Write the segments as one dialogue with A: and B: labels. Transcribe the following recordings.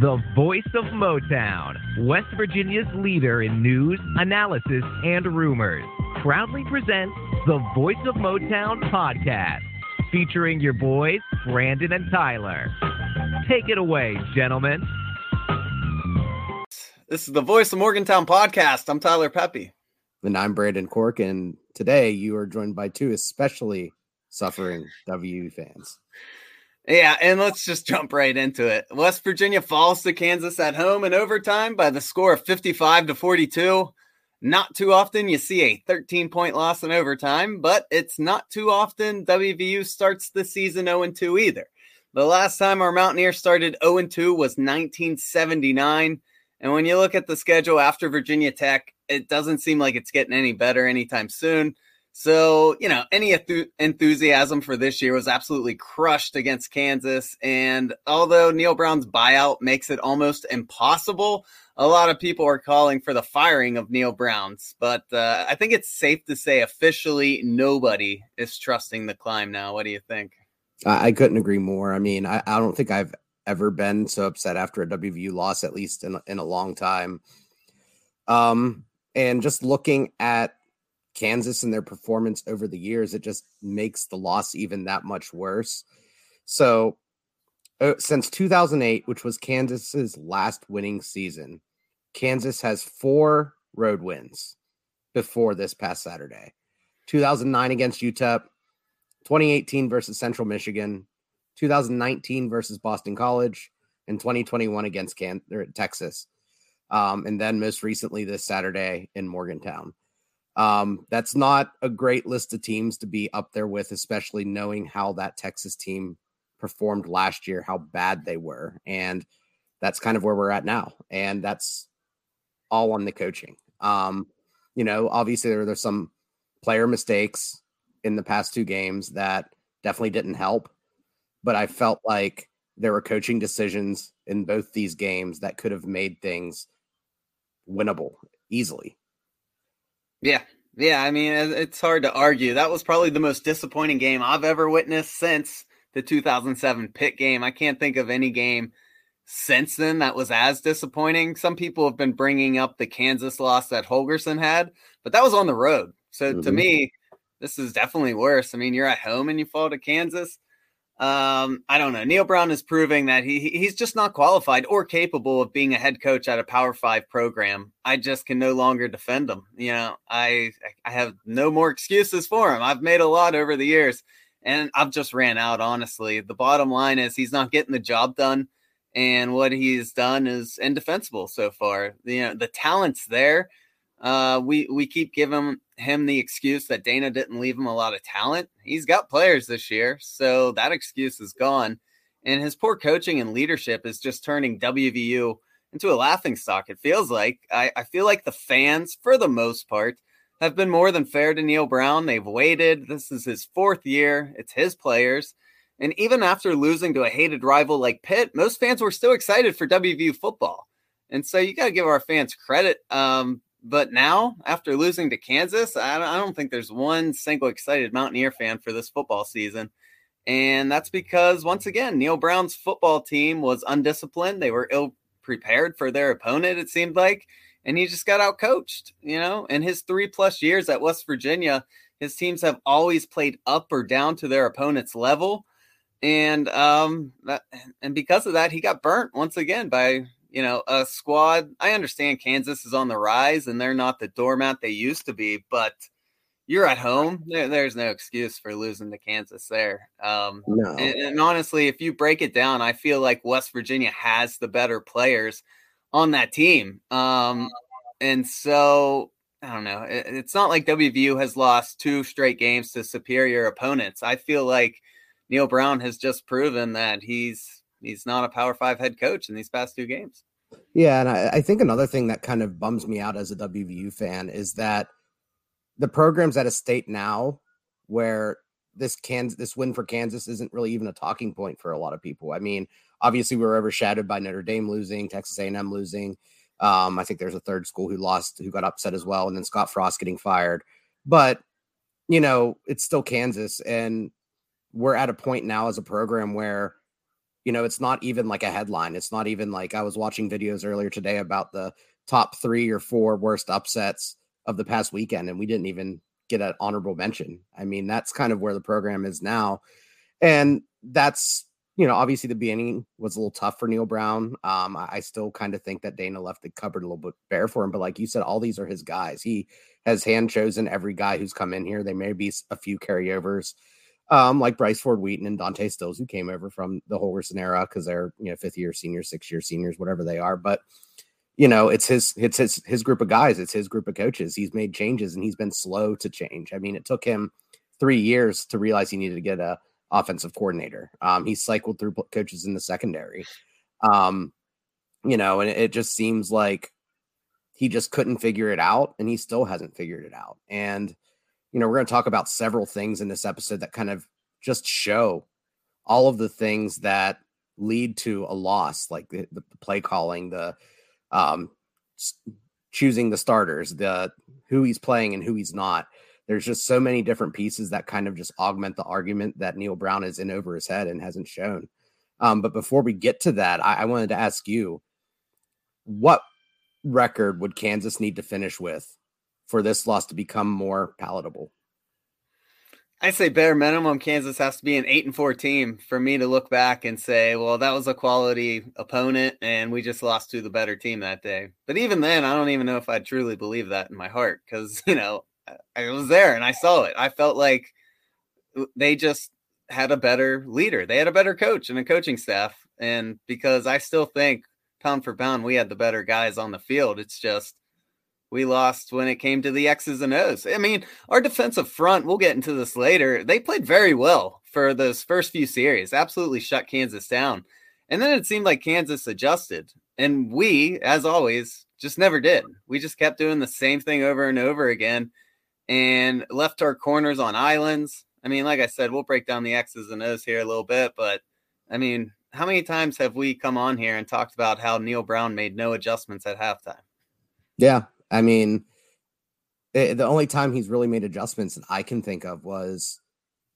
A: The voice of Morgantown, West Virginia's leader in news, analysis, and rumors, proudly presents the Voice of Morgantown podcast, featuring your boys, Brandon and Tyler. Take it away, gentlemen.
B: This is the Voice of Morgantown podcast. I'm Tyler Pepe.
C: And I'm Brandon Cork. And today you are joined by two especially suffering WVU fans.
B: Yeah, and let's just jump right into it. West Virginia falls to Kansas at home in overtime by the score of 55 to 42. Not too often you see a 13 point loss in overtime, but it's not too often WVU starts the season 0 2 either. The last time our Mountaineers started 0 2 was 1979. And when you look at the schedule after Virginia Tech, it doesn't seem like it's getting any better anytime soon. So, you know, any enthusiasm for this year was absolutely crushed against Kansas. And although Neal Brown's buyout makes it almost impossible, a lot of people are calling for the firing of Neal Brown's. But uh, I think it's safe to say officially nobody is trusting the climb now. What do you think?
C: I, I couldn't agree more. I mean, I, I don't think I've ever been so upset after a WVU loss, at least in, in a long time. Um, and just looking at Kansas and their performance over the years, it just makes the loss even that much worse. So, uh, since 2008, which was Kansas's last winning season, Kansas has four road wins before this past Saturday 2009 against UTEP, 2018 versus Central Michigan, 2019 versus Boston College, and 2021 against Can- Texas. Um, and then most recently this Saturday in Morgantown. Um, that's not a great list of teams to be up there with, especially knowing how that Texas team performed last year, how bad they were. And that's kind of where we're at now. And that's all on the coaching. Um, you know, obviously there, there's some player mistakes in the past two games that definitely didn't help but I felt like there were coaching decisions in both these games that could have made things winnable easily.
B: Yeah. Yeah. I mean, it's hard to argue. That was probably the most disappointing game I've ever witnessed since the 2007 Pitt game. I can't think of any game since then that was as disappointing. Some people have been bringing up the Kansas loss that Holgorsen had, but that was on the road. So mm-hmm. to me, this is definitely worse. I mean, you're at home and you fall to Kansas. Um, I don't know. Neal Brown is proving that he he's just not qualified or capable of being a head coach at a Power Five program. I just can no longer defend him. You know, I I have no more excuses for him. I've made a lot over the years, and I've just ran out. Honestly, the bottom line is he's not getting the job done, and what he's done is indefensible so far. You know, the talent's there. Uh, we we keep giving him the excuse that Dana didn't leave him a lot of talent. He's got players this year, so that excuse is gone. And his poor coaching and leadership is just turning WVU into a laughing stock. It feels like I, I feel like the fans, for the most part, have been more than fair to Neal Brown. They've waited. This is his fourth year. It's his players. And even after losing to a hated rival like Pitt, most fans were still excited for WVU football. And so you got to give our fans credit. Um, but now, after losing to Kansas, I don't think there's one single excited Mountaineer fan for this football season. And that's because, once again, Neal Brown's football team was undisciplined. They were ill prepared for their opponent, it seemed like. And he just got out coached, you know. In his three plus years at West Virginia, his teams have always played up or down to their opponent's level. And um that, and because of that, he got burnt once again by you know, a squad. I understand Kansas is on the rise and they're not the doormat they used to be, but you're at home. There, there's no excuse for losing to Kansas there. Um, no. and, and honestly, if you break it down, I feel like West Virginia has the better players on that team. Um, and so I don't know. It, it's not like WVU has lost two straight games to superior opponents. I feel like Neal Brown has just proven that he's he's not a Power Five head coach in these past two games.
C: Yeah, and I, I think another thing that kind of bums me out as a WVU fan is that the program's at a state now where this Kansas this win for Kansas isn't really even a talking point for a lot of people. I mean, obviously we were overshadowed by Notre Dame losing, Texas A&M losing. Um, I think there's a third school who lost, who got upset as well, and then Scott Frost getting fired. But you know, it's still Kansas, and we're at a point now as a program where You know, it's not even like a headline. It's not even like I was watching videos earlier today about the top three or four worst upsets of the past weekend, and we didn't even get an honorable mention. I mean, that's kind of where the program is now. And that's, you know, obviously the beginning was a little tough for Neal Brown. Um, I, I still kind of think that Dana left the cupboard a little bit bare for him. But like you said, all these are his guys. He has hand chosen every guy who's come in here. There may be a few carryovers. Um, like Bryce Ford Wheaton and Dante Stills, who came over from the Holgorsen era because they're you know fifth year seniors, six year seniors, whatever they are. But you know, it's his it's his his group of guys, it's his group of coaches. He's made changes and he's been slow to change. I mean, it took him three years to realize he needed to get a offensive coordinator. Um, he cycled through coaches in the secondary. Um, you know, and it just seems like he just couldn't figure it out, and he still hasn't figured it out. And you know, we're going to talk about several things in this episode that kind of just show all of the things that lead to a loss, like the, the play calling, the um, choosing the starters, the who he's playing and who he's not. There's just so many different pieces that kind of just augment the argument that Neal Brown is in over his head and hasn't shown. Um, but before we get to that, I, I wanted to ask you what record would Kansas need to finish with for this loss to become more palatable?
B: I say bare minimum, Kansas has to be an eight and four team for me to look back and say, well, that was a quality opponent, and we just lost to the better team that day. But even then, I don't even know if I truly believe that in my heart because you know I was there and I saw it. I felt like they just had a better leader. They had a better coach and a coaching staff, and because I still think pound for pound we had the better guys on the field. It's just we lost when it came to the X's and O's. I mean, our defensive front, we'll get into this later. They played very well for those first few series, absolutely shut Kansas down. And then it seemed like Kansas adjusted. And we, as always, just never did. We just kept doing the same thing over and over again and left our corners on islands. I mean, like I said, we'll break down the X's and O's here a little bit, but I mean, how many times have we come on here and talked about how Neal Brown made no adjustments at halftime?
C: Yeah, I mean, it, the only time he's really made adjustments that I can think of was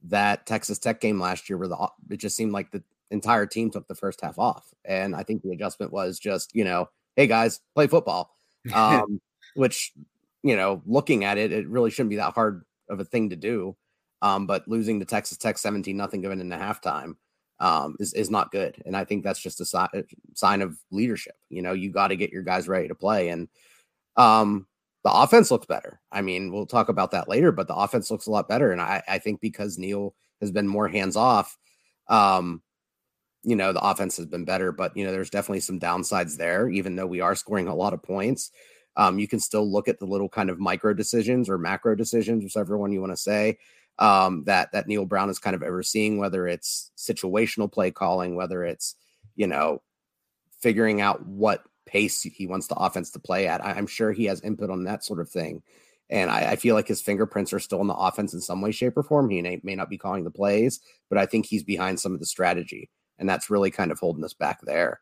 C: that Texas Tech game last year, where the it just seemed like the entire team took the first half off, and I think the adjustment was just you know, hey guys, play football, um, which you know, looking at it, it really shouldn't be that hard of a thing to do. Um, but losing to Texas Tech 17 nothing going into halftime um, is, is not good. And I think that's just a si- sign of leadership. You know, you got to get your guys ready to play. And um, the offense looks better. I mean, we'll talk about that later, but the offense looks a lot better. And I, I think because Neal has been more hands off, um, you know, the offense has been better, but you know, there's definitely some downsides there, even though we are scoring a lot of points. Um, you can still look at the little kind of micro decisions or macro decisions, whichever one you want to say, um, that that Neal Brown is kind of overseeing, whether it's situational play calling, whether it's, you know, figuring out what pace he wants the offense to play at. I, am sure he has input on that sort of thing. And I, I, feel like his fingerprints are still in the offense in some way, shape, or form. He may, may not be calling the plays, but I think he's behind some of the strategy. And that's really kind of holding us back there.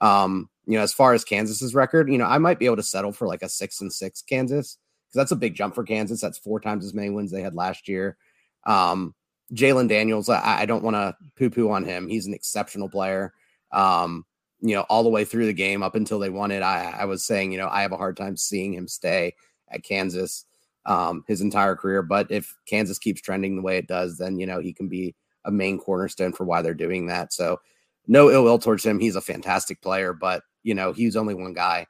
C: Um, you know, as far as Kansas's record, you know, I might be able to settle for like a six and six Kansas because that's a big jump for Kansas. That's four times as many wins they had last year. Um, Jalon Daniels, I, I don't want to poo poo on him. He's an exceptional player. Um, you know, all the way through the game up until they won it. I, I was saying, you know, I have a hard time seeing him stay at Kansas um, his entire career. But if Kansas keeps trending the way it does, then, you know, he can be a main cornerstone for why they're doing that. So no ill will towards him. He's a fantastic player, but, you know, he was only one guy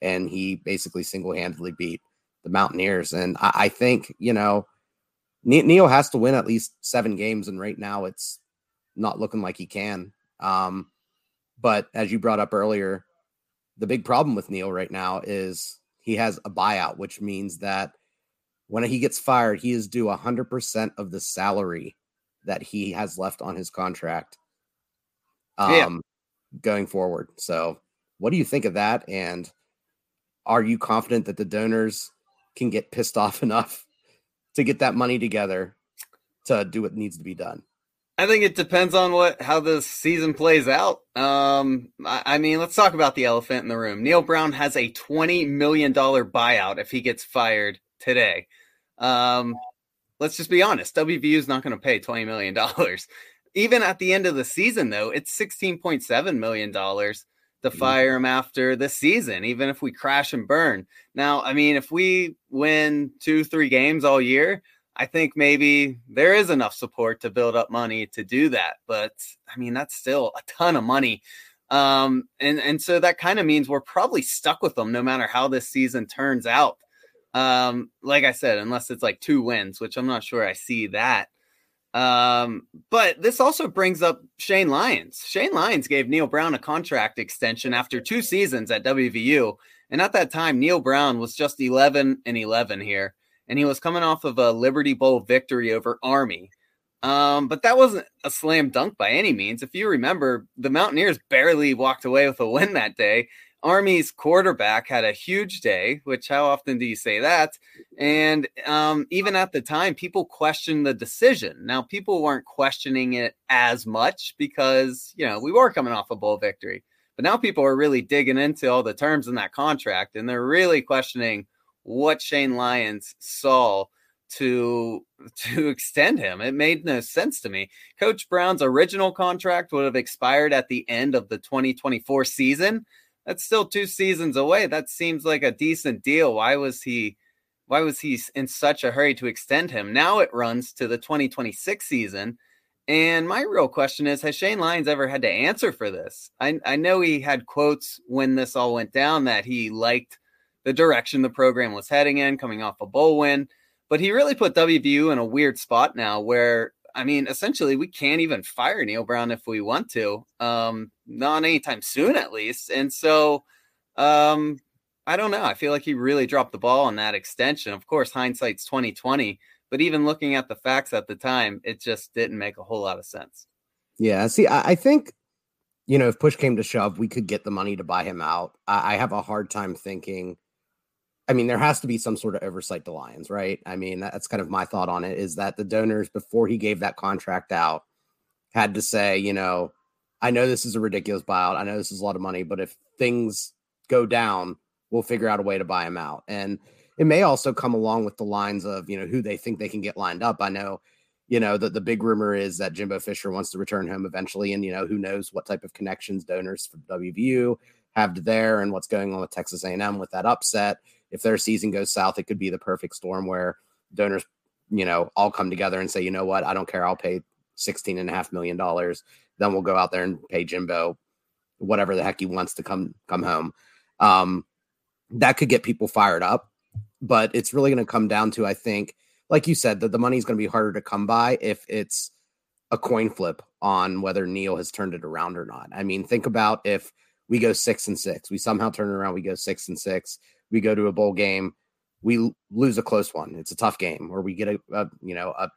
C: and he basically single handedly beat the Mountaineers. And I, I think, you know, Neal has to win at least seven games. And right now it's not looking like he can. Um, but as you brought up earlier, the big problem with Neal right now is he has a buyout, which means that when he gets fired, he is due 100% of the salary that he has left on his contract um, yeah. going forward. So, what do you think of that? And are you confident that the donors can get pissed off enough to get that money together to do what needs to be done?
B: I think it depends on what how the season plays out. Um, I, I, mean, let's talk about the elephant in the room. Neal Brown has a twenty million dollar buyout if he gets fired today. Um, let's just be honest. WVU is not going to pay twenty million dollars. even at the end of the season, though, it's $16.7 million to mm-hmm. fire him after this season, even if we crash and burn. Now, I mean, if we win two, three games all year, I think maybe there is enough support to build up money to do that. But I mean, that's still a ton of money. Um, and, and so that kind of means we're probably stuck with them no matter how this season turns out. Um, like I said, unless it's like two wins, which I'm not sure I see that. Um, but this also brings up Shane Lyons. Shane Lyons gave Neal Brown a contract extension after two seasons at WVU. And at that time, Neal Brown was just 11 and 11 here. And he was coming off of a Liberty Bowl victory over Army. Um, but that wasn't a slam dunk by any means. If you remember, the Mountaineers barely walked away with a win that day. Army's quarterback had a huge day, which how often do you say that? And um, even at the time, people questioned the decision. Now, people weren't questioning it as much because, you know, we were coming off a bowl victory. But now people are really digging into all the terms in that contract and they're really questioning what Shane Lyons saw to to extend him. It made no sense to me. Coach Brown's original contract would have expired at the end of the 2024 season that's still two seasons away. That seems like a decent deal. Why was he why was he in such a hurry to extend him? Now it runs to the 2026 season. And my real question is Has Shane Lyons ever had to answer for this? I, I know he had quotes when this all went down that he liked the direction the program was heading in, coming off a bowl win. But he really put WVU in a weird spot now where I mean, essentially, we can't even fire Neal Brown if we want to, um, not anytime soon, at least. And so, um, I don't know. I feel like he really dropped the ball on that extension. Of course, hindsight's twenty twenty, but even looking at the facts at the time, it just didn't make a whole lot of sense.
C: Yeah. See, I, I think you know if push came to shove, we could get the money to buy him out. I have a hard time thinking I mean, there has to be some sort of oversight to Lyons, right? I mean, that's kind of my thought on it is that the donors, before he gave that contract out, had to say, you know, I know this is a ridiculous buyout. I know this is a lot of money, but if things go down, we'll figure out a way to buy him out. And it may also come along with the lines of, you know, who they think they can get lined up. I know, you know, that the big rumor is that Jimbo Fisher wants to return home eventually. And, you know, who knows what type of connections donors from WVU have there and what's going on with Texas A&M with that upset if their season goes south, it could be the perfect storm where donors, you know, all come together and say, you know what, I don't care, I'll pay sixteen and a half million dollars. Then we'll go out there and pay Jimbo whatever the heck he wants to come come home. Um, that could get people fired up, but it's really going to come down to, I think, like you said, that the money is going to be harder to come by if it's a coin flip on whether Neal has turned it around or not. I mean, think about if we go six and six, we somehow turn it around, we go six and six we go to a bowl game, we lose a close one. It's a tough game, or we get a, a you know a,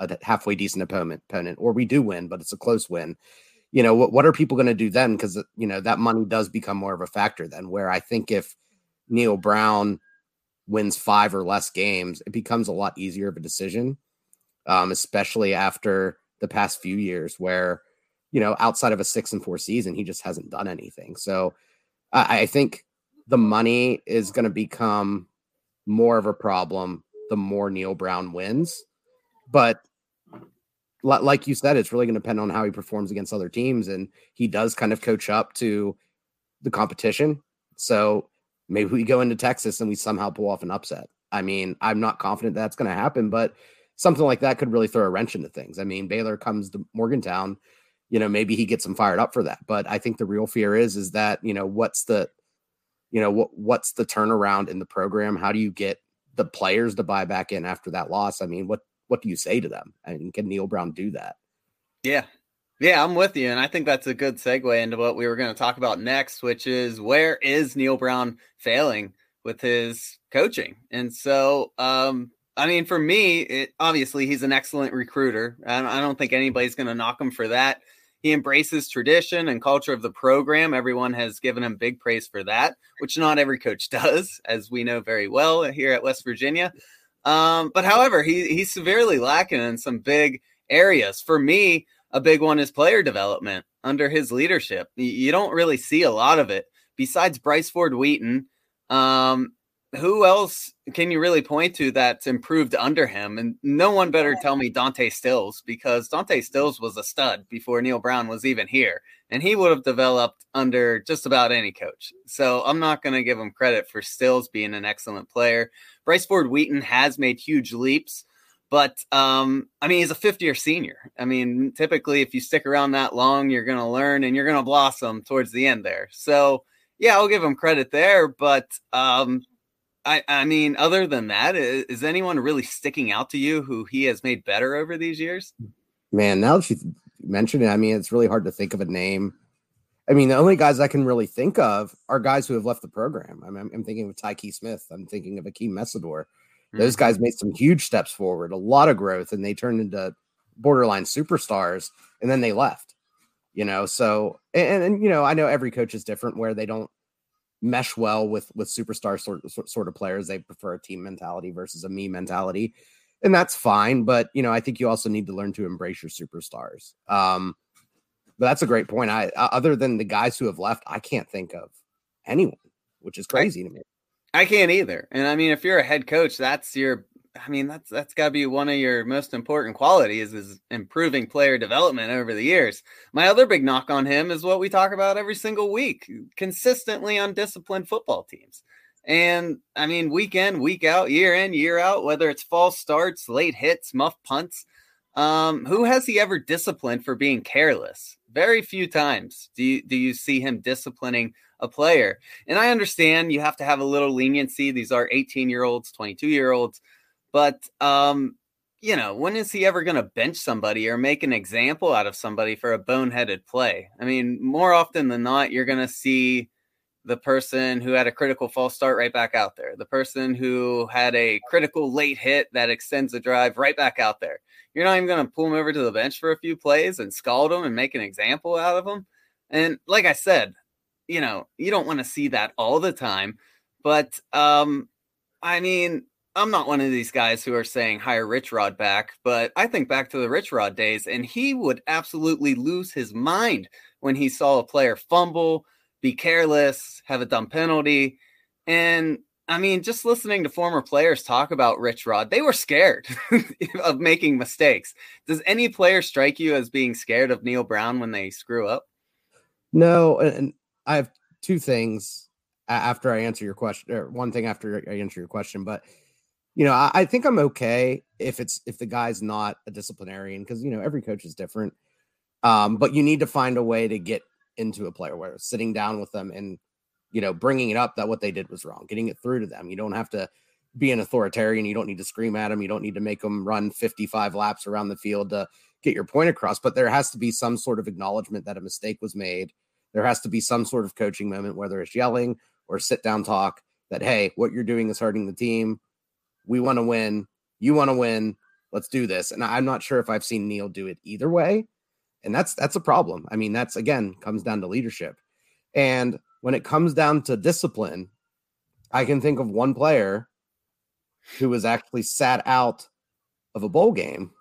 C: a, halfway decent opponent, opponent, or we do win, but it's a close win. You know what? What are people going to do then? Because you know that money does become more of a factor then. Where I think if Neal Brown wins five or less games, it becomes a lot easier of a decision, um, especially after the past few years where you know outside of a six and four season, he just hasn't done anything. So I, I think the money is going to become more of a problem the more Neal Brown wins. But like you said, it's really going to depend on how he performs against other teams. And he does kind of coach up to the competition. So maybe we go into Texas and we somehow pull off an upset. I mean, I'm not confident that's going to happen, but something like that could really throw a wrench into things. I mean, Baylor comes to Morgantown, you know, maybe he gets them fired up for that. But I think the real fear is, is that, you know, what's the, you know what what's the turnaround in the program? How do you get the players to buy back in after that loss? I mean what what do you say to them? I and mean, can neal brown do that?
B: Yeah. Yeah i'm with you and i think that's a good segue into what we were going to talk about next which is where is neal brown failing with his coaching? And so um I mean, for me, it, obviously he's an excellent recruiter. I, I don't think anybody's going to knock him for that. He embraces tradition and culture of the program. Everyone has given him big praise for that, which not every coach does, as we know very well here at West Virginia. Um, but however, he, he's severely lacking in some big areas. For me, a big one is player development under his leadership. You don't really see a lot of it besides Bryce Ford Wheaton. Um, who else can you really point to that's improved under him? And no one better tell me Dante Stills because Dante Stills was a stud before Neal Brown was even here, and he would have developed under just about any coach. So I'm not going to give him credit for Stills being an excellent player. Bryce Ford Wheaton has made huge leaps, but um, I mean, he's a fifth year senior. I mean, typically, if you stick around that long, you're going to learn and you're going to blossom towards the end there. So, yeah, I'll give him credit there, but um, I, I mean, other than that, is, is, anyone really sticking out to you who he has made better over these years?
C: Man, now that you mention it, I mean, it's really hard to think of a name. I mean, the only guys I can really think of are guys who have left the program. I mean, I'm, I'm thinking of Tykee Smith. I'm thinking of Akeem Mesidor. Those mm-hmm. guys made some huge steps forward, a lot of growth, and they turned into borderline superstars, and then they left. You know, so and, and you know, I know every coach is different where they don't mesh well with with superstar sort, sort of players. They prefer a team mentality versus a me mentality, and that's fine. But you know, I think you also need to learn to embrace your superstars. Um, but that's a great point. I other than the guys who have left, I can't think of anyone, which is crazy
B: I,
C: to me.
B: I can't either. And I mean, if you're a head coach, that's your I mean, that's that's got to be one of your most important qualities is improving player development over the years. My other big knock on him is what we talk about every single week, consistently undisciplined football teams. And I mean, week in, week out, year in, year out, whether it's false starts, late hits, muff punts, um, who has he ever disciplined for being careless? Very few times do you do you see him disciplining a player. And I understand you have to have a little leniency. These are 18 year olds, 22 year olds but um, you know, when is he ever going to bench somebody or make an example out of somebody for a boneheaded play? I mean, more often than not, you're going to see the person who had a critical false start right back out there, the person who had a critical late hit that extends the drive right back out there. You're not even going to pull him over to the bench for a few plays and scald him and make an example out of him. And like I said, you know, you don't want to see that all the time, but um, I mean, I'm not one of these guys who are saying hire Rich Rod back, but I think back to the Rich Rod days, and he would absolutely lose his mind when he saw a player fumble, be careless, have a dumb penalty. And I mean, just listening to former players talk about Rich Rod, they were scared of making mistakes. Does any player strike you as being scared of Neal Brown when they screw up?
C: No, and I have two things after I answer your question, or one thing after I answer your question, but you know, I, I, think I'm okay if it's if the guy's not a disciplinarian because you know every coach is different. Um, but you need to find a way to get into a player where sitting down with them and you know bringing it up that what they did was wrong, getting it through to them. You don't have to be an authoritarian. You don't need to scream at them. You don't need to make them run 55 laps around the field to get your point across. But there has to be some sort of acknowledgement that a mistake was made. There has to be some sort of coaching moment, whether it's yelling or sit down talk. That hey, what you're doing is hurting the team we want to win. You want to win. Let's do this. And I'm not sure if I've seen Neal do it either way. And that's that's a problem. I mean, that's again comes down to leadership. And when it comes down to discipline, I can think of one player who was actually sat out of a bowl game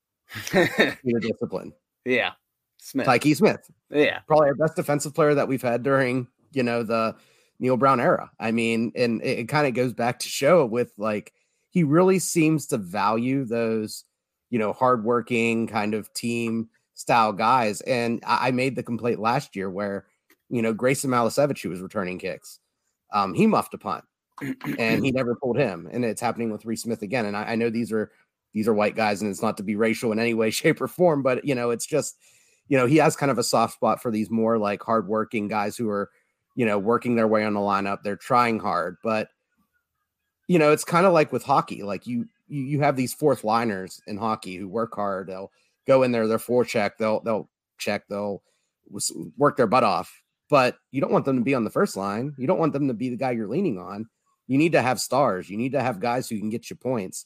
C: due discipline.
B: Yeah.
C: Smith. Tykee Smith.
B: Yeah.
C: Probably our best defensive player that we've had during, you know, the Neal Brown era. I mean, and it, it kind of goes back to show with like he really seems to value those, you know, hardworking kind of team style guys. And I, I made the complaint last year where, you know, Graeson Malashevich, who was returning kicks, um, he muffed a punt and he never pulled him. And it's happening with Reese Smith again. And I, I know these are these are white guys, and it's not to be racial in any way, shape, or form, but you know, it's just, you know, he has kind of a soft spot for these more like hardworking guys who are you know, working their way on the lineup. They're trying hard, but you know, it's kind of like with hockey. Like you, you, you have these fourth liners in hockey who work hard. They'll go in there, they're forecheck, they'll they'll check, they'll work their butt off. But you don't want them to be on the first line. You don't want them to be the guy you're leaning on. You need to have stars. You need to have guys who can get you points,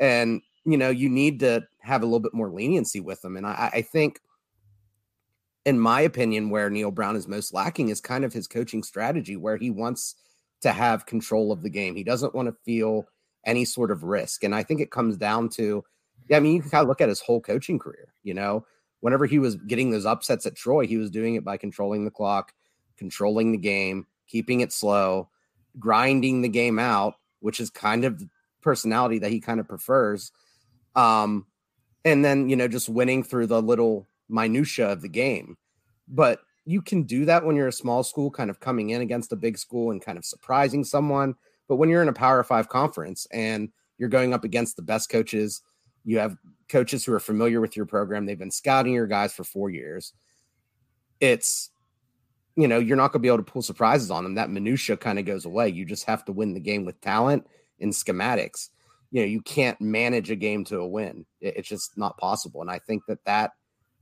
C: and you know you need to have a little bit more leniency with them. And I, I think in my opinion, where Neal Brown is most lacking is kind of his coaching strategy, where he wants to have control of the game. He doesn't want to feel any sort of risk. And I think it comes down to, yeah, I mean, you can kind of look at his whole coaching career. You know, whenever he was getting those upsets at Troy, he was doing it by controlling the clock, controlling the game, keeping it slow. grinding the game out, which is kind of the personality that he kind of prefers. Um, and then, you know, just winning through the little minutia of the game. But you can do that when you're a small school, kind of coming in against a big school and kind of surprising someone. But when you're in a Power Five conference and you're going up against the best coaches, you have coaches who are familiar with your program. They've been scouting your guys for four years. It's, you know, you're not going to be able to pull surprises on them. That minutia kind of goes away. You just have to win the game with talent and schematics. You know, you can't manage a game to a win. It's just not possible. And I think that that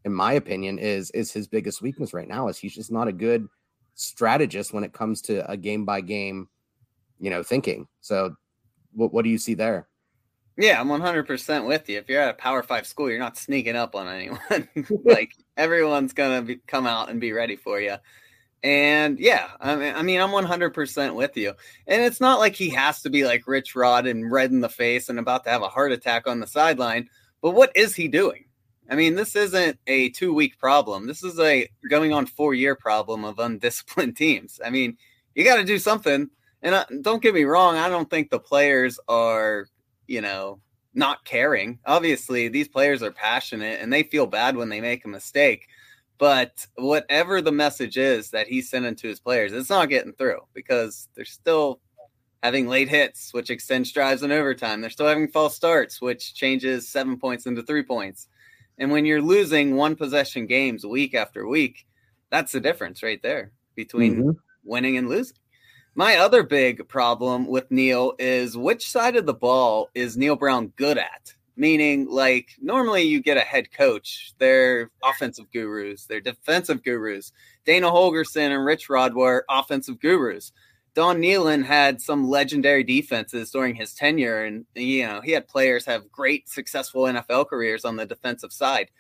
C: in my opinion, is is his biggest weakness right now. Is he's just not a good strategist when it comes to a game by game, you know, thinking. So, what what do you see there?
B: Yeah, I'm 100% with you. If you're at a Power Five school, you're not sneaking up on anyone. like everyone's gonna come out and be ready for you. And yeah, I mean, I mean, I'm 100% with you. And it's not like he has to be like Rich Rod and red in the face and about to have a heart attack on the sideline. But what is he doing? I mean, this isn't a two week problem. This is a going on four year problem of undisciplined teams. I mean, you got to do something. And uh, don't get me wrong, I don't think the players are, you know, not caring. Obviously, these players are passionate and they feel bad when they make a mistake. But whatever the message is that he's sending to his players, it's not getting through because they're still having late hits, which extends drives in overtime. They're still having false starts, which changes seven points into three points. And when you're losing one possession games week after week, that's the difference right there between mm-hmm. winning and losing. My other big problem with Neal is which side of the ball is Neal Brown good at? Meaning, like, normally you get a head coach, they're offensive gurus, they're defensive gurus. Dana Holgorsen and Rich Rod were offensive gurus. Don Nehlen had some legendary defenses during his tenure, and you know he had players have great, successful NFL careers on the defensive side.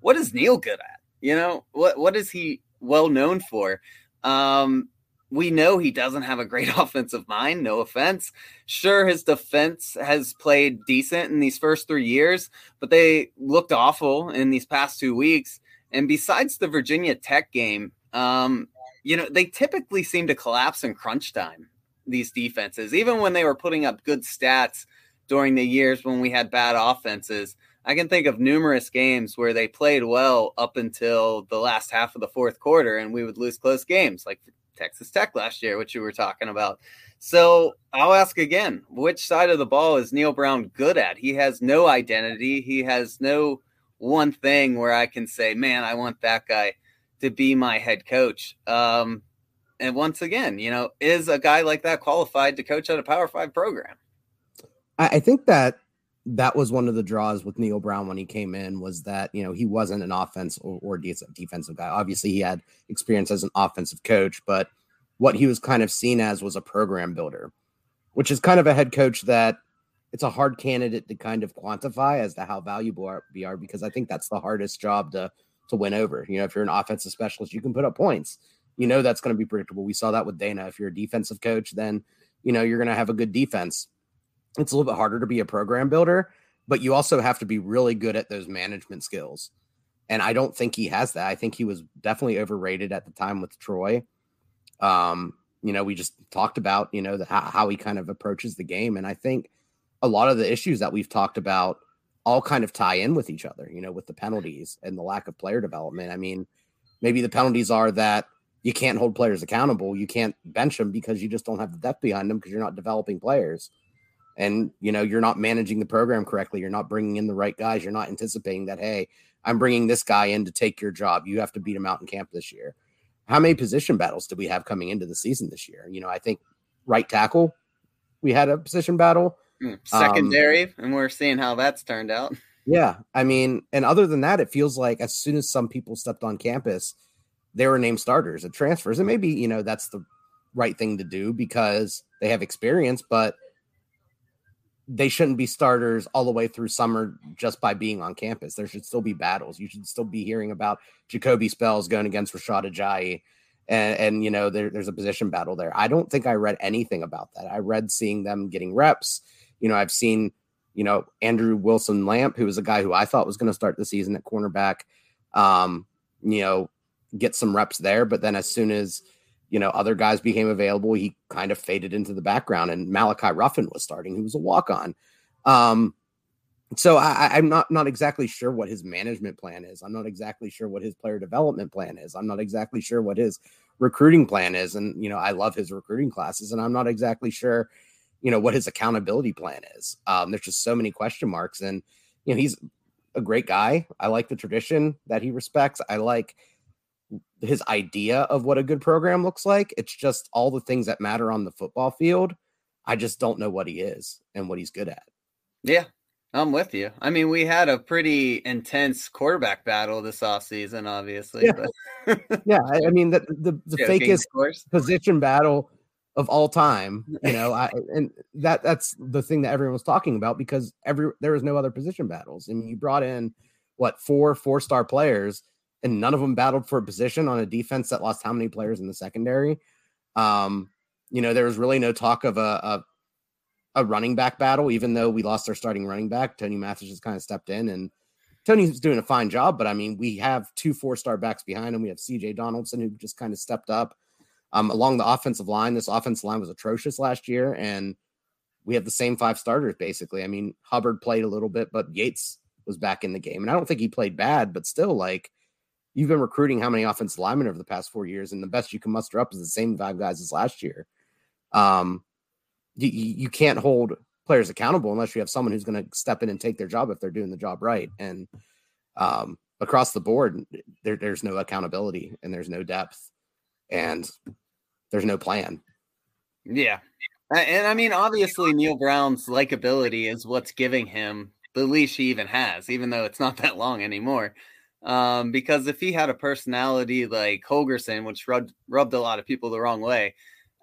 B: What is Neal good at? You know what? What is he well known for? Um, we know he doesn't have a great offensive mind. No offense. Sure, his defense has played decent in these first three years, but they looked awful in these past two weeks. And besides the Virginia Tech game, um, you know, they typically seem to collapse in crunch time, these defenses, even when they were putting up good stats during the years when we had bad offenses. I can think of numerous games where they played well up until the last half of the fourth quarter and we would lose close games, like Texas Tech last year, which you were talking about. So I'll ask again which side of the ball is Neal Brown good at? He has no identity. He has no one thing where I can say, man, I want that guy to be my head coach. Um, and once again, you know, is a guy like that qualified to coach at a Power Five program?
C: I, think that that was one of the draws with Neal Brown when he came in was that you know he wasn't an offense or, or defensive guy. Obviously, he had experience as an offensive coach, but what he was kind of seen as was a program builder, which is kind of a head coach that it's a hard candidate to kind of quantify as to how valuable we are because I think that's the hardest job to to win over. You know, if you're an offensive specialist, you can put up points. You know that's going to be predictable. We saw that with Dana. If you're a defensive coach, then you know you're going to have a good defense. It's a little bit harder to be a program builder, but you also have to be really good at those management skills. And I don't think he has that. I think he was definitely overrated at the time with Troy. Um, you know, we just talked about, you know, the, how, how he kind of approaches the game. And I think a lot of the issues that we've talked about all kind of tie in with each other, you know, with the penalties and the lack of player development. I mean, maybe the penalties are that you can't hold players accountable. You can't bench them because you just don't have the depth behind them because you're not developing players. And, you know, you're not managing the program correctly. You're not bringing in the right guys. You're not anticipating that, hey, I'm bringing this guy in to take your job. You have to beat him out in camp this year. How many position battles do we have coming into the season this year? You know, I think right tackle, we had a position battle.
B: Hmm, secondary, um, and we're seeing how that's turned out.
C: Yeah, I mean, and other than that, it feels like as soon as some people stepped on campus, they were named starters at transfers, and maybe you know that's the right thing to do because they have experience, but they shouldn't be starters all the way through summer just by being on campus. There should still be battles. You should still be hearing about Jacolby Spells going against Rashad Ajayi. And, and you know, there, there's a position battle there. I don't think I read anything about that. I read seeing them getting reps you know, I've seen, you know, Andrew Wilson Lamp, who was a guy who I thought was going to start the season at cornerback, um, you know, get some reps there. But then as soon as you know, other guys became available. He kind of faded into the background, and Malachi Ruffin was starting. He was a walk on. Um, so I, I'm not not exactly sure what his management plan is. I'm not exactly sure what his player development plan is. I'm not exactly sure what his recruiting plan is. And you know, I love his recruiting classes, and I'm not exactly sure, you know, what his accountability plan is. Um, there's just so many question marks, and you know, he's a great guy. I like the tradition that he respects. I like his idea of what a good program looks like. It's just all the things that matter on the football field. I just don't know what he is and what he's good at.
B: Yeah, I'm with you. I mean, we had a pretty intense quarterback battle this offseason, obviously.
C: Yeah, but... yeah I mean, the, the, the fakest position battle of all time, you know, I, and that that's the thing that everyone was talking about because every there was no other position battles. I mean, you brought in what four four star players and none of them battled for a position on a defense that lost how many players in the secondary. Um, you know, there was really no talk of a, a, a running back battle, even though we lost our starting running back. Tony Mathis just kind of stepped in, and Tony's doing a fine job. But I mean, we have two four star backs behind him. We have C.J. Donaldson who just kind of stepped up um, along the offensive line. This offensive line was atrocious last year, and we have the same five starters basically. I mean, Hubbard played a little bit, but Yates was back in the game, and I don't think he played bad, but still, like you've been recruiting how many offensive linemen over the past four years, and the best you can muster up is the same five guys as last year. Um, you, you can't hold players accountable unless you have someone who's going to step in and take their job if they're doing the job right. And um, across the board, there, there's no accountability and there's no depth and there's no plan.
B: Yeah. And I mean, obviously, Neal Brown's likability is what's giving him the leash he even has, even though it's not that long anymore. Um, because if he had a personality like Holgorsen, which rubbed rubbed a lot of people the wrong way,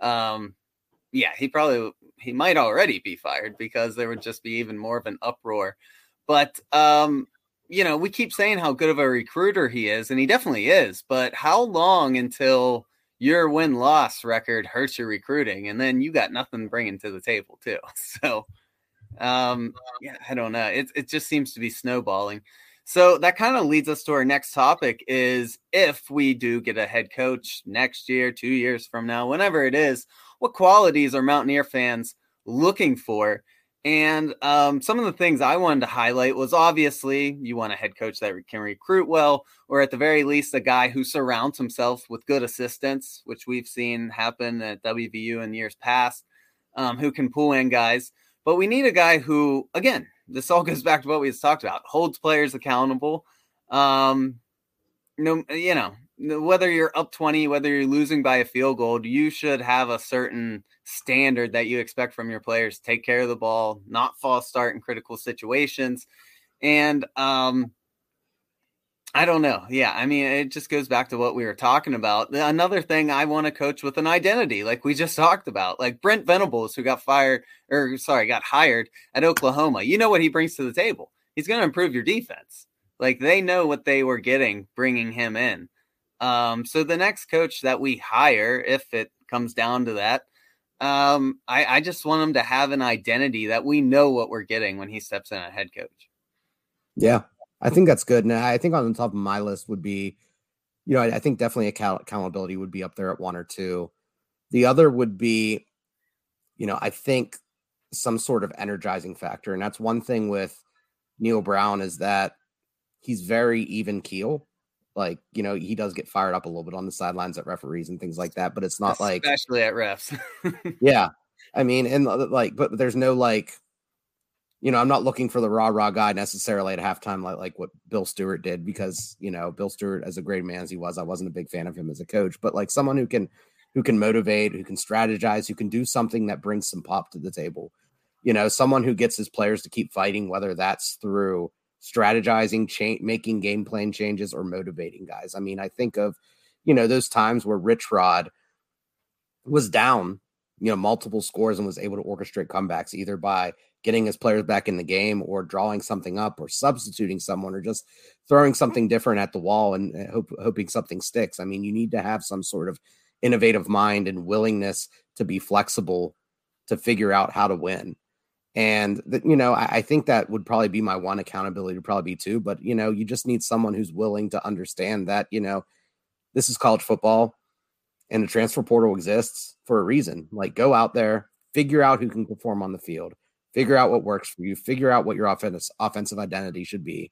B: um, yeah, he probably he might already be fired because there would just be even more of an uproar. But um, you know, we keep saying how good of a recruiter he is, and he definitely is. But how long until your win loss record hurts your recruiting, and then you got nothing bringing to the table too? So, um, yeah, I don't know. It it just seems to be snowballing. So that kind of leads us to our next topic is if we do get a head coach next year, 2 years from now, whenever it is, what qualities are Mountaineer fans looking for? And um, some of the things I wanted to highlight was obviously you want a head coach that can recruit well, or at the very least, a guy who surrounds himself with good assistants, which we've seen happen at WVU in years past, um, who can pull in guys. But we need a guy who, again, this all goes back to what we just talked about. Holds players accountable. Um, no, you know, whether you're up 20, whether you're losing by a field goal, you should have a certain standard that you expect from your players. Take care of the ball, not false start in critical situations. And um, I don't know. Yeah, I mean, it just goes back to what we were talking about. Another thing, I want to coach with an identity, like we just talked about, like Brent Venables, who got fired or sorry, got hired at Oklahoma. You know what he brings to the table? He's going to improve your defense. Like they know what they were getting bringing him in. Um, so the next coach that we hire, if it comes down to that, um, I, I just want him to have an identity that we know what we're getting when he steps in a head coach.
C: Yeah, I think that's good. And I think on the top of my list would be, you know, I, I think definitely account- accountability would be up there at one or two. The other would be, you know, I think some sort of energizing factor. And that's one thing with Neal Brown is that he's very even keel. Like, you know, he does get fired up a little bit on the sidelines at referees and things like that, but it's not
B: Especially
C: like
B: especially at refs.
C: yeah. I mean, and uh, like, but there's no like you know, I'm not looking for the raw, raw guy necessarily at halftime, like like what Bill Stewart did, because you know, Bill Stewart, as a great man as he was, I wasn't a big fan of him as a coach, but like someone who can who can motivate, who can strategize, who can do something that brings some pop to the table. You know, someone who gets his players to keep fighting, whether that's through strategizing, cha- making game plan changes, or motivating guys. I mean, I think of, you know, those times where Rich Rod was down, you know, multiple scores and was able to orchestrate comebacks either by getting his players back in the game or drawing something up or substituting someone or just throwing something different at the wall and uh, hope, hoping something sticks. I mean, you need to have some sort of innovative mind and willingness to be flexible to figure out how to win. And that, you know, I, I think that would probably be my one accountability, would probably be two. But you know, you just need someone who's willing to understand that, you know, this is college football And the transfer portal exists for a reason. Like go out there, figure out who can perform on the field, figure out what works for you, figure out what your offense, offensive identity should be,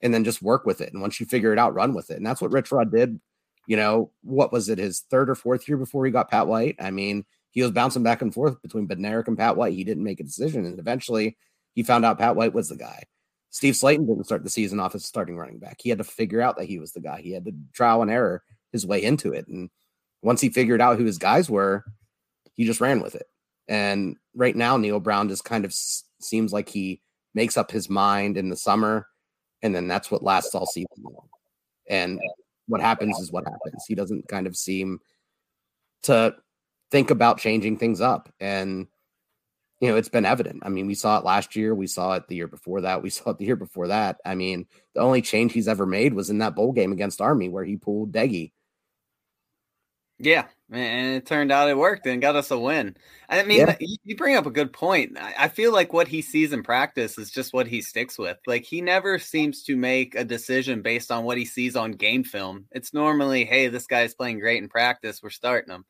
C: and then just work with it. And once you figure it out, run with it. And that's what Rich Rod did. You know, what was it, his third or fourth year before he got Pat White? I mean, he was bouncing back and forth between Bednarik and Pat White. He didn't make a decision. And eventually he found out Pat White was the guy. Steve Slaton didn't start the season off as starting running back. He had to figure out that he was the guy. He had to trial and error his way into it. And once he figured out who his guys were, he just ran with it. And right now, Neal Brown just kind of s- seems like he makes up his mind in the summer, and then that's what lasts all season long. And what happens is what happens. He doesn't kind of seem to think about changing things up. And you know, it's been evident. I mean, we saw it last year. We saw it the year before that. We saw it the year before that. I mean, the only change he's ever made was in that bowl game against Army where he pulled Doege.
B: Yeah, and it turned out it worked and got us a win. I mean, yeah. you bring up a good point. I feel like what he sees in practice is just what he sticks with. Like he never seems to make a decision based on what he sees on game film. It's normally, hey, this guy's playing great in practice. We're starting him.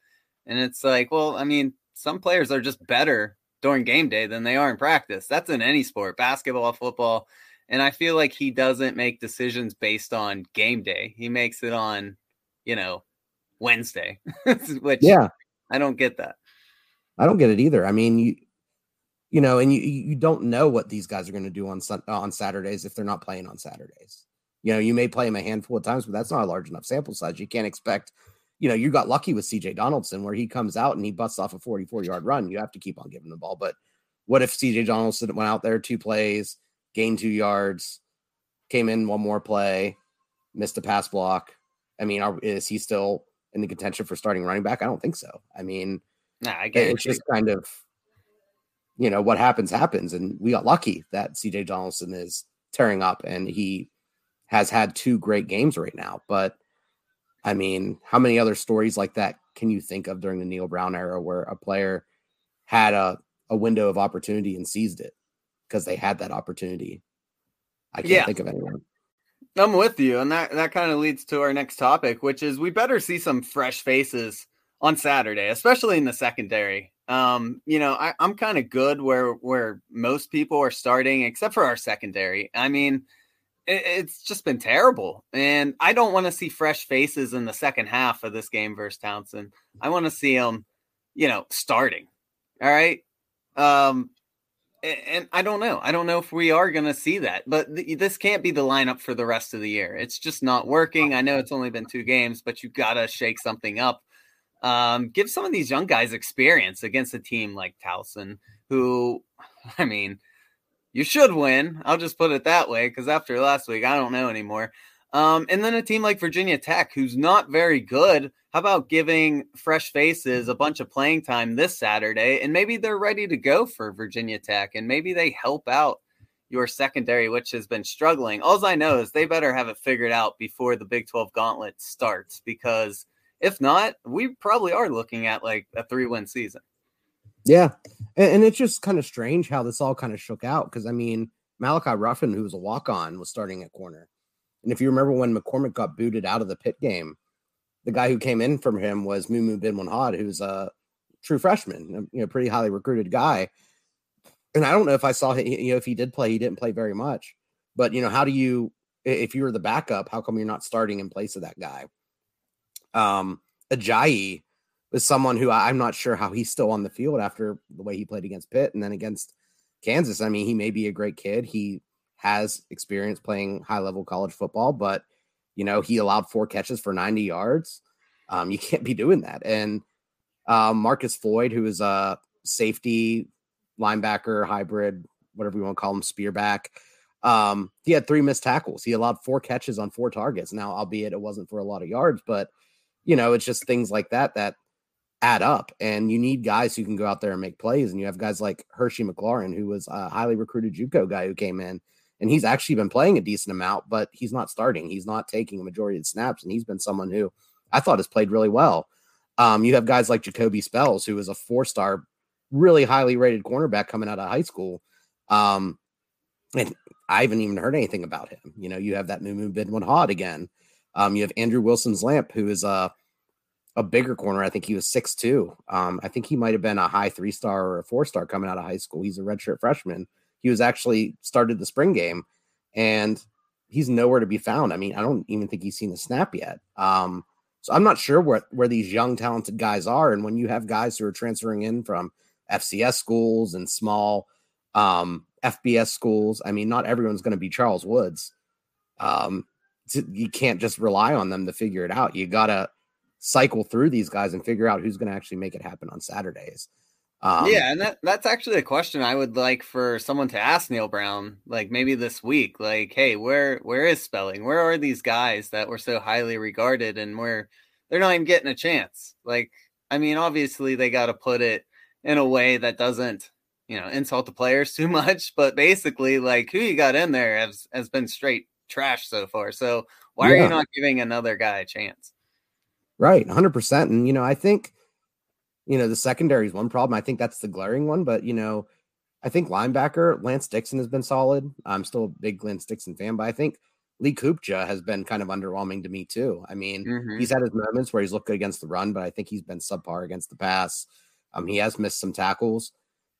B: And it's like, well, I mean, some players are just better during game day than they are in practice. That's in any sport, basketball, football. And I feel like he doesn't make decisions based on game day. He makes it on, you know, Wednesday, which
C: yeah,
B: I don't get that.
C: I don't get it either. I mean, you, you know, and you you don't know what these guys are going to do on on Saturdays if they're not playing on Saturdays. You know, you may play them a handful of times, but that's not a large enough sample size. You can't expect you know, you got lucky with CJ Donaldson where he comes out and he busts off a 44 yard run. You have to keep on giving the ball. But what if CJ Donaldson went out there two plays, gained two yards, came in one more play, missed a pass block? I mean, are, is he still in the contention for starting running back? I don't think so. I mean,
B: nah, I get
C: it's just kind of, you know, what happens, happens. And we got lucky that CJ Donaldson is tearing up and he has had two great games right now. But I mean, how many other stories like that can you think of during the Neal Brown era where a player had a, a window of opportunity and seized it because they had that opportunity? I can't yeah. think of anyone.
B: I'm with you. And that, that kind of leads to our next topic, which is we better see some fresh faces on Saturday, especially in the secondary. Um, you know, I, I'm kind of good where where most people are starting, except for our secondary. I mean, it's just been terrible. And I don't want to see fresh faces in the second half of this game versus Towson. I want to see them, you know, starting. All right. Um, and I don't know. I don't know if we are going to see that, but th- this can't be the lineup for the rest of the year. It's just not working. I know it's only been two games, but you got to shake something up. Um, give some of these young guys experience against a team like Towson, who, I mean, you should win. I'll just put it that way because after last week, I don't know anymore. Um, and then a team like Virginia Tech, who's not very good. How about giving fresh faces a bunch of playing time this Saturday? And maybe they're ready to go for Virginia Tech, and maybe they help out your secondary, which has been struggling. All I know is they better have it figured out before the Big 12 gauntlet starts, because if not, we probably are looking at like a three win season.
C: Yeah. And, and it's just kind of strange how this all kind of shook out because I mean, Malachi Ruffin, who was a walk on, was starting at corner. And if you remember when McCormick got booted out of the Pitt game, the guy who came in from him was Mumu Bin who's a true freshman, you know, pretty highly recruited guy. And I don't know if I saw him, you know, if he did play, he didn't play very much. But, you know, how do you, if you were the backup, how come you're not starting in place of that guy? Um, Ajayi was someone who I'm not sure how he's still on the field after the way he played against Pitt and then against Kansas. I mean, he may be a great kid. He has experience playing high level college football, but you know, he allowed four catches for 90 yards. Um, you can't be doing that. And um, Marcus Floyd, who is a safety linebacker hybrid, whatever you want to call him, spearback. Um, he had three missed tackles. He allowed four catches on four targets. Now, albeit it wasn't for a lot of yards, but you know, it's just things like that that add up and you need guys who can go out there and make plays and you have guys like Hershey McLaurin who was a highly recruited JUCO guy who came in and he's actually been playing a decent amount but he's not starting. He's not taking a majority of the snaps and he's been someone who I thought has played really well. Um, you have guys like Jacolby Spells who is a four-star really highly rated cornerback coming out of high school um, and I haven't even heard anything about him. You know you have that Mumu Bin again. Um, you have Andrew Wilson-Lamp who is a a bigger corner. I think he was six two. Um, I think he might have been a high three star or a four star coming out of high school. He's a redshirt freshman. He was actually started the spring game, and he's nowhere to be found. I mean, I don't even think he's seen a snap yet. Um, so I'm not sure where where these young talented guys are. And when you have guys who are transferring in from FCS schools and small um, FBS schools, I mean, not everyone's going to be Charles Woods. Um, you can't just rely on them to figure it out. You gotta cycle through these guys and figure out who's going to actually make it happen on Saturdays.
B: Um, yeah, and that that's actually a question I would like for someone to ask Neal Brown, like maybe this week, like, hey, where where is spelling? Where are these guys that were so highly regarded and where they're not even getting a chance? Like, I mean, obviously they got to put it in a way that doesn't, you know, insult the players too much, but basically, like who you got in there has has been straight trash so far. So why yeah. are you not giving another guy a chance?
C: Right, hundred percent. And you know, I think you know, the secondary is one problem. I think that's the glaring one, but you know, I think linebacker Lance Dixon has been solid. I'm still a big Lance Dixon fan, but I think Lee Kpogba has been kind of underwhelming to me too. I mean, mm-hmm. he's had his moments where he's looked good against the run, but I think he's been subpar against the pass. Um, he has missed some tackles.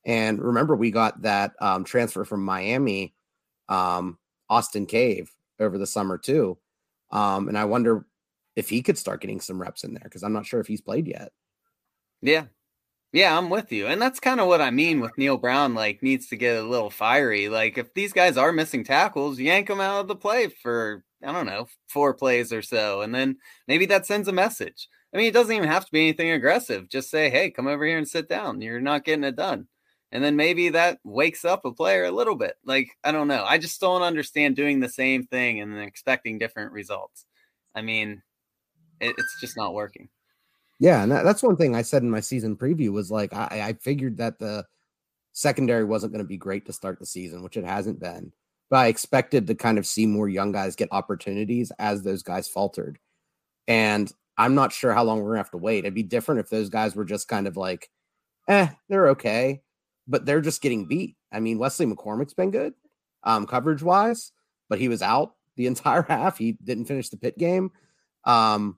C: And remember, we got that um, transfer from Miami, um, Austin Cave, over the summer too. Um, and I wonder if he could start getting some reps in there because I'm not sure if he's played yet.
B: Yeah. Yeah, I'm with you. And that's kind of what I mean with Neal Brown, like, needs to get a little fiery. Like, if these guys are missing tackles, yank them out of the play for, I don't know, four plays or so. And then maybe that sends a message. I mean, it doesn't even have to be anything aggressive. Just say, hey, come over here and sit down. You're not getting it done. And then maybe that wakes up a player a little bit. Like, I don't know. I just don't understand doing the same thing and then expecting different results. I mean, it, it's just not working.
C: Yeah, and that, that's one thing I said in my season preview was like I, I figured that the secondary wasn't going to be great to start the season, which it hasn't been. But I expected to kind of see more young guys get opportunities as those guys faltered. And I'm not sure how long we're gonna have to wait. It'd be different if those guys were just kind of like, eh, they're okay, but they're just getting beat. I mean, Wesley McCormick's been good, um, coverage wise, but he was out the entire half. He didn't finish the Pitt game. Um,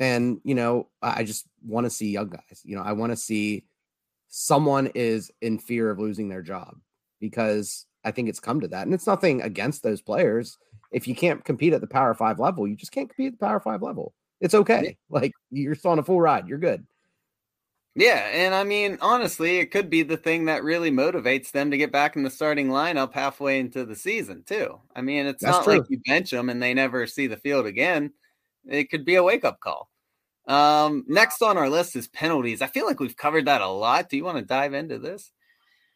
C: and, you know, I just want to see young guys. You know, I want to see someone is in fear of losing their job because I think it's come to that. And it's nothing against those players. If you can't compete at the power five level, you just can't compete at the power five level. It's okay. Like you're still on a full ride. You're good.
B: Yeah, and I mean, honestly, it could be the thing that really motivates them to get back in the starting lineup halfway into the season, too. I mean, it's That's not true. like you bench them and they never see the field again. It could be a wake up call. Um, next on our list is penalties. I feel like we've covered that a lot. Do you want to dive into this?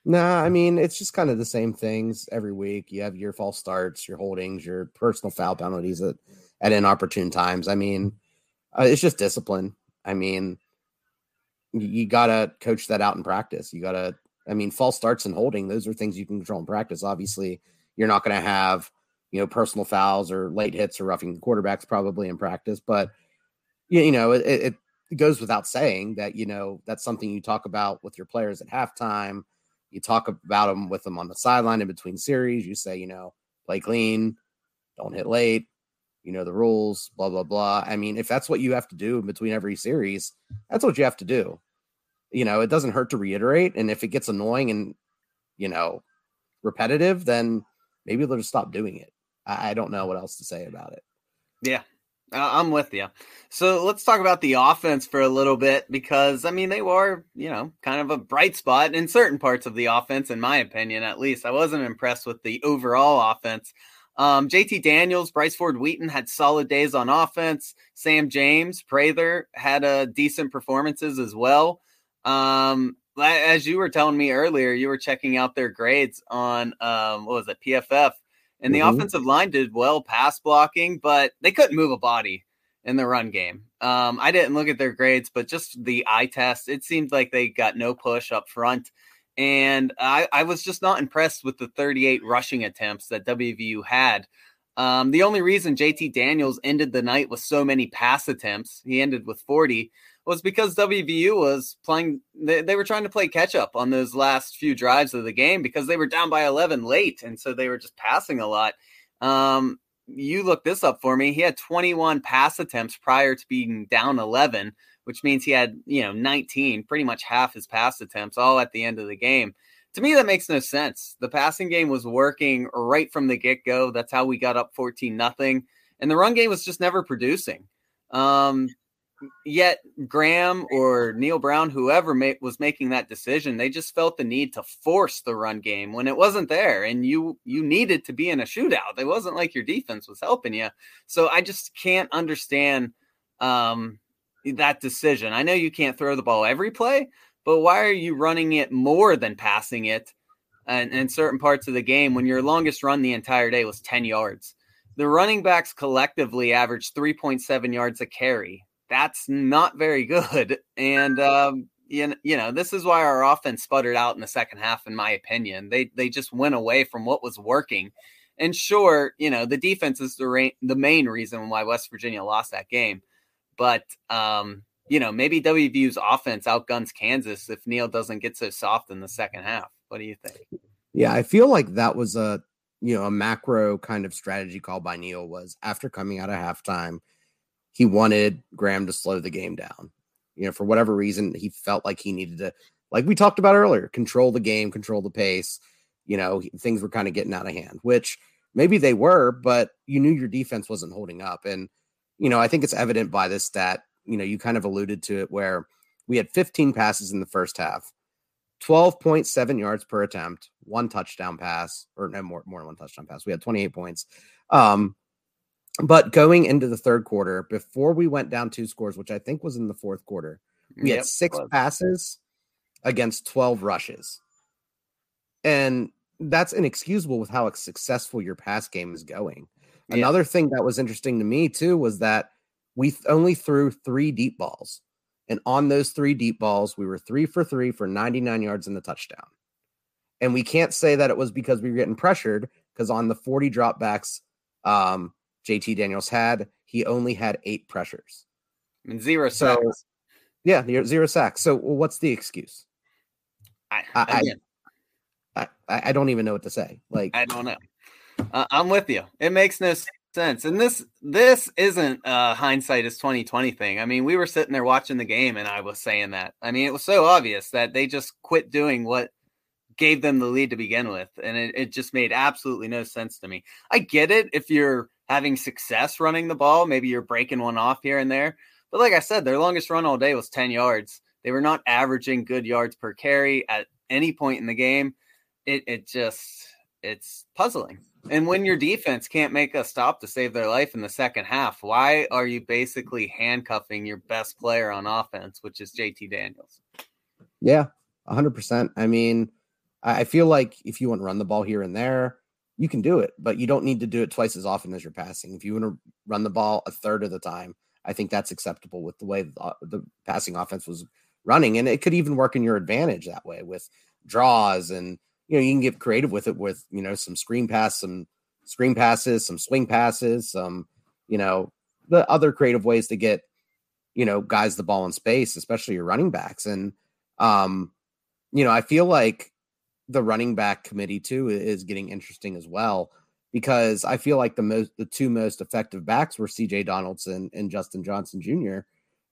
C: Nah, I mean, it's just kind of the same things every week. You have your false starts, your holdings, your personal foul penalties at, at inopportune times. I mean, uh, it's just discipline. I mean, you, you got to coach that out in practice. You got to, I mean, false starts and holding, those are things you can control in practice. Obviously, you're not going to have, you know, personal fouls or late hits or roughing quarterbacks probably in practice, but you know, it, it goes without saying that, you know, that's something you talk about with your players at halftime. You talk about them with them on the sideline in between series. You say, you know, play clean, don't hit late, you know, the rules, blah, blah, blah. I mean, if that's what you have to do in between every series, that's what you have to do. You know, it doesn't hurt to reiterate. And if it gets annoying and, you know, repetitive, then maybe they'll just stop doing it. I, I don't know what else to say about it.
B: Yeah, I'm with you. So let's talk about the offense for a little bit because I mean they were, you know, kind of a bright spot in certain parts of the offense, in my opinion, at least. I wasn't impressed with the overall offense. Um, JT Daniels, Bryce Ford Wheaton had solid days on offense. Sam James, Prather had uh, decent performances as well. Um, as you were telling me earlier, you were checking out their grades on um, what was it, PFF. And the mm-hmm. offensive line did well pass blocking, but they couldn't move a body in the run game. Um, I didn't look at their grades, but just the eye test, it seemed like they got no push up front. And I, I was just not impressed with the 38 rushing attempts that WVU had. Um, the only reason JT Daniels ended the night with so many pass attempts, he ended with 40, was because WVU was playing, they, they were trying to play catch up on those last few drives of the game because they were down by 11 late. And so they were just passing a lot. Um, you look this up for me. He had 21 pass attempts prior to being down 11, which means he had, you know, 19, pretty much half his pass attempts all at the end of the game. To me, that makes no sense. The passing game was working right from the get go. That's how we got up 14 nothing. And the run game was just never producing. Um, yet Graham or Neal Brown, whoever ma- was making that decision, they just felt the need to force the run game when it wasn't there, and you you needed to be in a shootout. It wasn't like your defense was helping you. So I just can't understand um, that decision. I know you can't throw the ball every play, but why are you running it more than passing it? And in certain parts of the game, when your longest run the entire day was 10 yards, the running backs collectively averaged 3.7 yards a carry that's not very good. And um, you, you know, this is why our offense sputtered out in the second half, in my opinion. They they just went away from what was working. And sure, you know, the defense is the the main reason why West Virginia lost that game. But um, you know, maybe WVU's offense outguns Kansas if Neal doesn't get so soft in the second half. What do you think?
C: Yeah, I feel like that was a you know a macro kind of strategy call by Neal was after coming out of halftime he wanted Graham to slow the game down. You know, for whatever reason, he felt like he needed to, like we talked about earlier, control the game, control the pace. You know, things were kind of getting out of hand, which maybe they were, but you knew your defense wasn't holding up. And, you know, I think it's evident by this stat, you know, you kind of alluded to it where we had 15 passes in the first half, 12.7 yards per attempt, one touchdown pass, or no more, more than one touchdown pass. We had 28 points. Um, but going into the third quarter, before we went down two scores, which I think was in the fourth quarter, we yep. had six passes against 12 rushes. And that's inexcusable with how successful your pass game is going. Yeah. Another thing that was interesting to me, too, was that we only threw three deep balls. And on those three deep balls, we were three for three for 99 yards in the touchdown. And we can't say that it was because we were getting pressured, because on the 40 dropbacks, um, JT Daniels had. He only had eight pressures.
B: and zero sacks. So,
C: yeah, zero sacks. So what's the excuse?
B: I I,
C: I, I, don't even know what to say. Like
B: I don't know. Uh, I'm with you. It makes no sense. And this this isn't uh hindsight is 2020 thing. I mean, we were sitting there watching the game and I was saying that. I mean, it was so obvious that they just quit doing what gave them the lead to begin with. And it, it just made absolutely no sense to me. I get it if you're having success running the ball. Maybe you're breaking one off here and there. But like I said, their longest run all day was 10 yards. They were not averaging good yards per carry at any point in the game. It it just it's puzzling. And when your defense can't make a stop to save their life in the second half, why are you basically handcuffing your best player on offense, which is JT Daniels?
C: Yeah, 100%. I mean, I feel like if you want to run the ball here and there, you can do it, but you don't need to do it twice as often as you're passing. If you want to run the ball a third of the time, I think that's acceptable with the way the, the passing offense was running, and it could even work in your advantage that way with draws and you know you can get creative with it with you know some screen pass, some screen passes, some swing passes, some you know the other creative ways to get you know guys the ball in space, especially your running backs, and um you know I feel like the running back committee too is getting interesting as well because I feel like the most the two most effective backs were CJ Donaldson and Justin Johnson Jr.,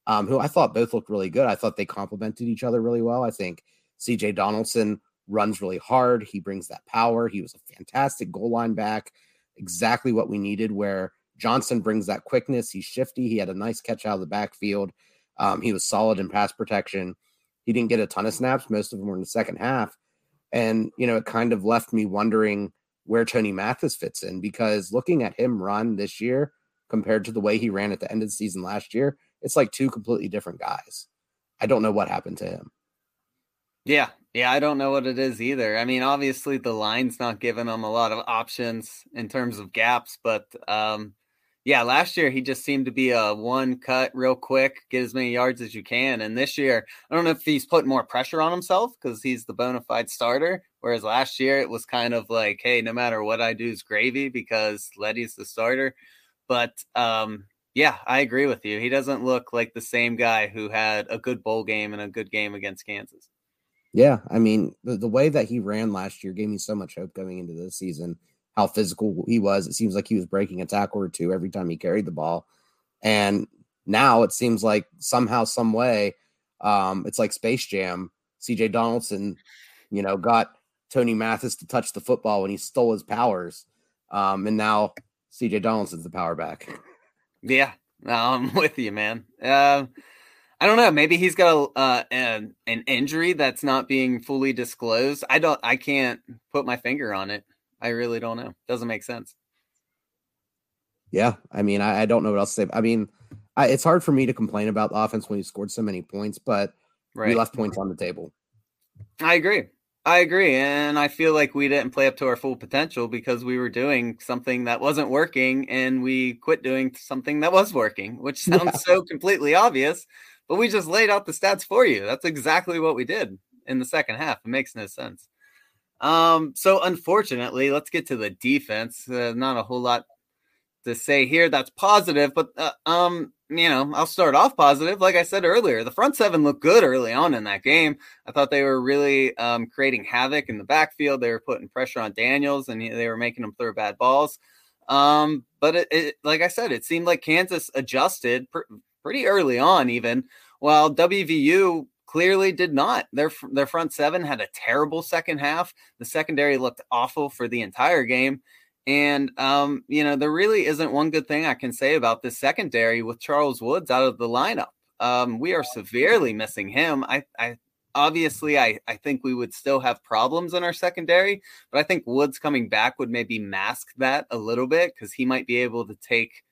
C: um, who I thought both looked really good. I thought they complemented each other really well. I think CJ Donaldson runs really hard. He brings that power. He was a fantastic goal line back, exactly what we needed. Where Johnson brings that quickness. He's shifty. He had a nice catch out of the backfield. Um, he was solid in pass protection. He didn't get a ton of snaps. Most of them were in the second half. And, you know, it kind of left me wondering where Tony Mathis fits in because looking at him run this year compared to the way he ran at the end of the season last year, it's like two completely different guys. I don't know what happened to him.
B: Yeah. Yeah. I don't know what it is either. I mean, obviously the line's not giving him a lot of options in terms of gaps, but um, yeah, last year he just seemed to be a one cut real quick, get as many yards as you can. And this year, I don't know if he's putting more pressure on himself because he's the bona fide starter. Whereas last year it was kind of like, hey, no matter what I do is gravy because Leddie's the starter. But um, yeah, I agree with you. He doesn't look like the same guy who had a good bowl game and a good game against Kansas.
C: Yeah, I mean, the, the way that he ran last year gave me so much hope going into this season how physical he was. It seems like he was breaking a tackle or two every time he carried the ball. And now it seems like somehow, some way, um, it's like Space Jam. CJ Donaldson, you know, got Tony Mathis to touch the football when he stole his powers. Um, and now CJ Donaldson's the power back.
B: Yeah, I'm with you, man. Uh, I don't know. Maybe he's got a, uh, an injury that's not being fully disclosed. I don't. I can't put my finger on it. I really don't know. Doesn't make sense.
C: Yeah, I mean, I, I don't know what else to say. I mean, I, it's hard for me to complain about the offense when you scored so many points, but right. we left points on the table.
B: I agree. I agree. And I feel like we didn't play up to our full potential because we were doing something that wasn't working and we quit doing something that was working, which sounds yeah. so completely obvious, but we just laid out the stats for you. That's exactly what we did in the second half. It makes no sense. Um, so unfortunately, let's get to the defense. Uh, not a whole lot to say here that's positive, but uh, um, you know, I'll start off positive. Like I said earlier, the front seven looked good early on in that game. I thought they were really um, creating havoc in the backfield. They were putting pressure on Daniels, and they were making him throw bad balls. Um, but it, it, like I said, it seemed like Kansas adjusted pr- pretty early on, even while WVU clearly did not. Their their front seven had a terrible second half. The secondary looked awful for the entire game. And um, you know, there really isn't one good thing I can say about this secondary with Charles Woods out of the lineup. Um, we are severely missing him. I, I obviously I, I think we would still have problems in our secondary, but I think Woods coming back would maybe mask that a little bit because he might be able to take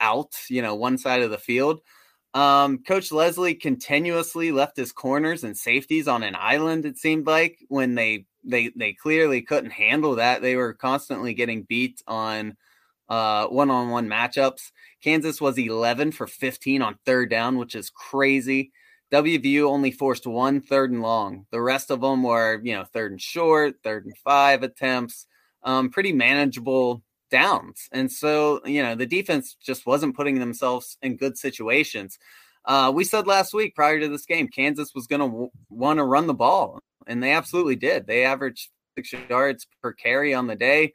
B: out, you know, one side of the field. Um, Coach Lesley continuously left his corners and safeties on an island, it seemed like, when they they they clearly couldn't handle that. They were constantly getting beat on uh, one-on-one matchups. Kansas was 11 for 15 on third down, which is crazy. WVU only forced one third and long. The rest of them were, you know, third and short, third and five attempts, um, pretty manageable downs. And so, you know, the defense just wasn't putting themselves in good situations. Uh, we said last week prior to this game, Kansas was going to w- want to run the ball and they absolutely did. They averaged six yards per carry on the day.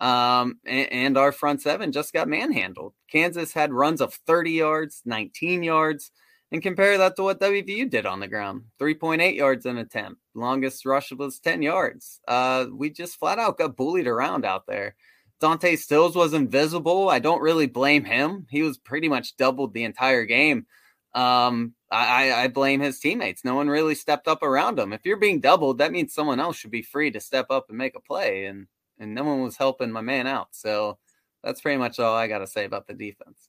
B: Um, and, and, our front seven just got manhandled. Kansas had runs of 30 yards, 19 yards, and compare that to what WVU did on the ground 3.8 yards an attempt. Longest rush was 10 yards. Uh, we just flat out got bullied around out there. Dante Stills was invisible. I don't really blame him. He was pretty much doubled the entire game. Um, I, I blame his teammates. No one really stepped up around him. If you're being doubled, that means someone else should be free to step up and make a play, and and no one was helping my man out. So that's pretty much all I got to say about the defense.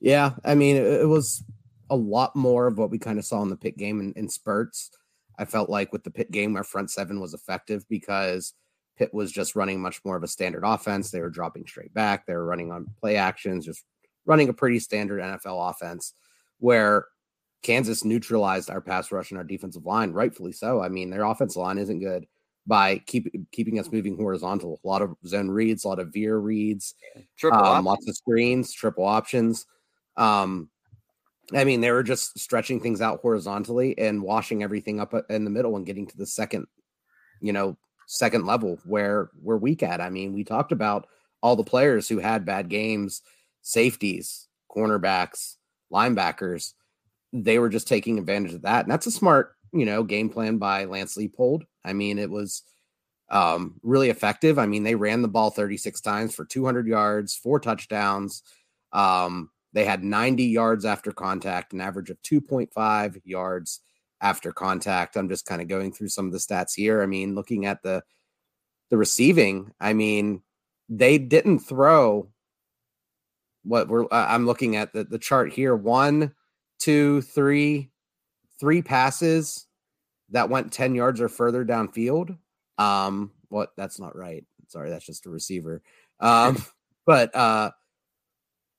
C: Yeah, I mean, it, was a lot more of what we kind of saw in the Pitt game in, in spurts. I felt like with the Pitt game, our front seven was effective because Pitt was just running much more of a standard offense. They were dropping straight back. They were running on play actions, just running a pretty standard NFL offense. Where Kansas neutralized our pass rush and our defensive line, rightfully so. I mean, their offensive line isn't good by keep, keeping us moving horizontal. A lot of zone reads, a lot of veer reads, triple um, lots of screens, triple options. Um, I mean, they were just stretching things out horizontally and washing everything up uh, in the middle and getting to the second, you know, second level where we're weak at. I mean, we talked about all the players who had bad games, safeties, cornerbacks, linebackers they were just taking advantage of that. And that's a smart, you know, game plan by Lance Leipold. I mean, it was um, really effective. I mean, they ran the ball 36 times for 200 yards, four touchdowns. Um, they had 90 yards after contact, an average of 2.5 yards after contact. I'm just kind of going through some of the stats here. I mean, looking at the the receiving, I mean, they didn't throw what we're I'm looking at the, the chart here. One two, three, three passes that went 10 yards or further downfield. Um, what that's not right. Sorry, that's just a receiver. Um, but uh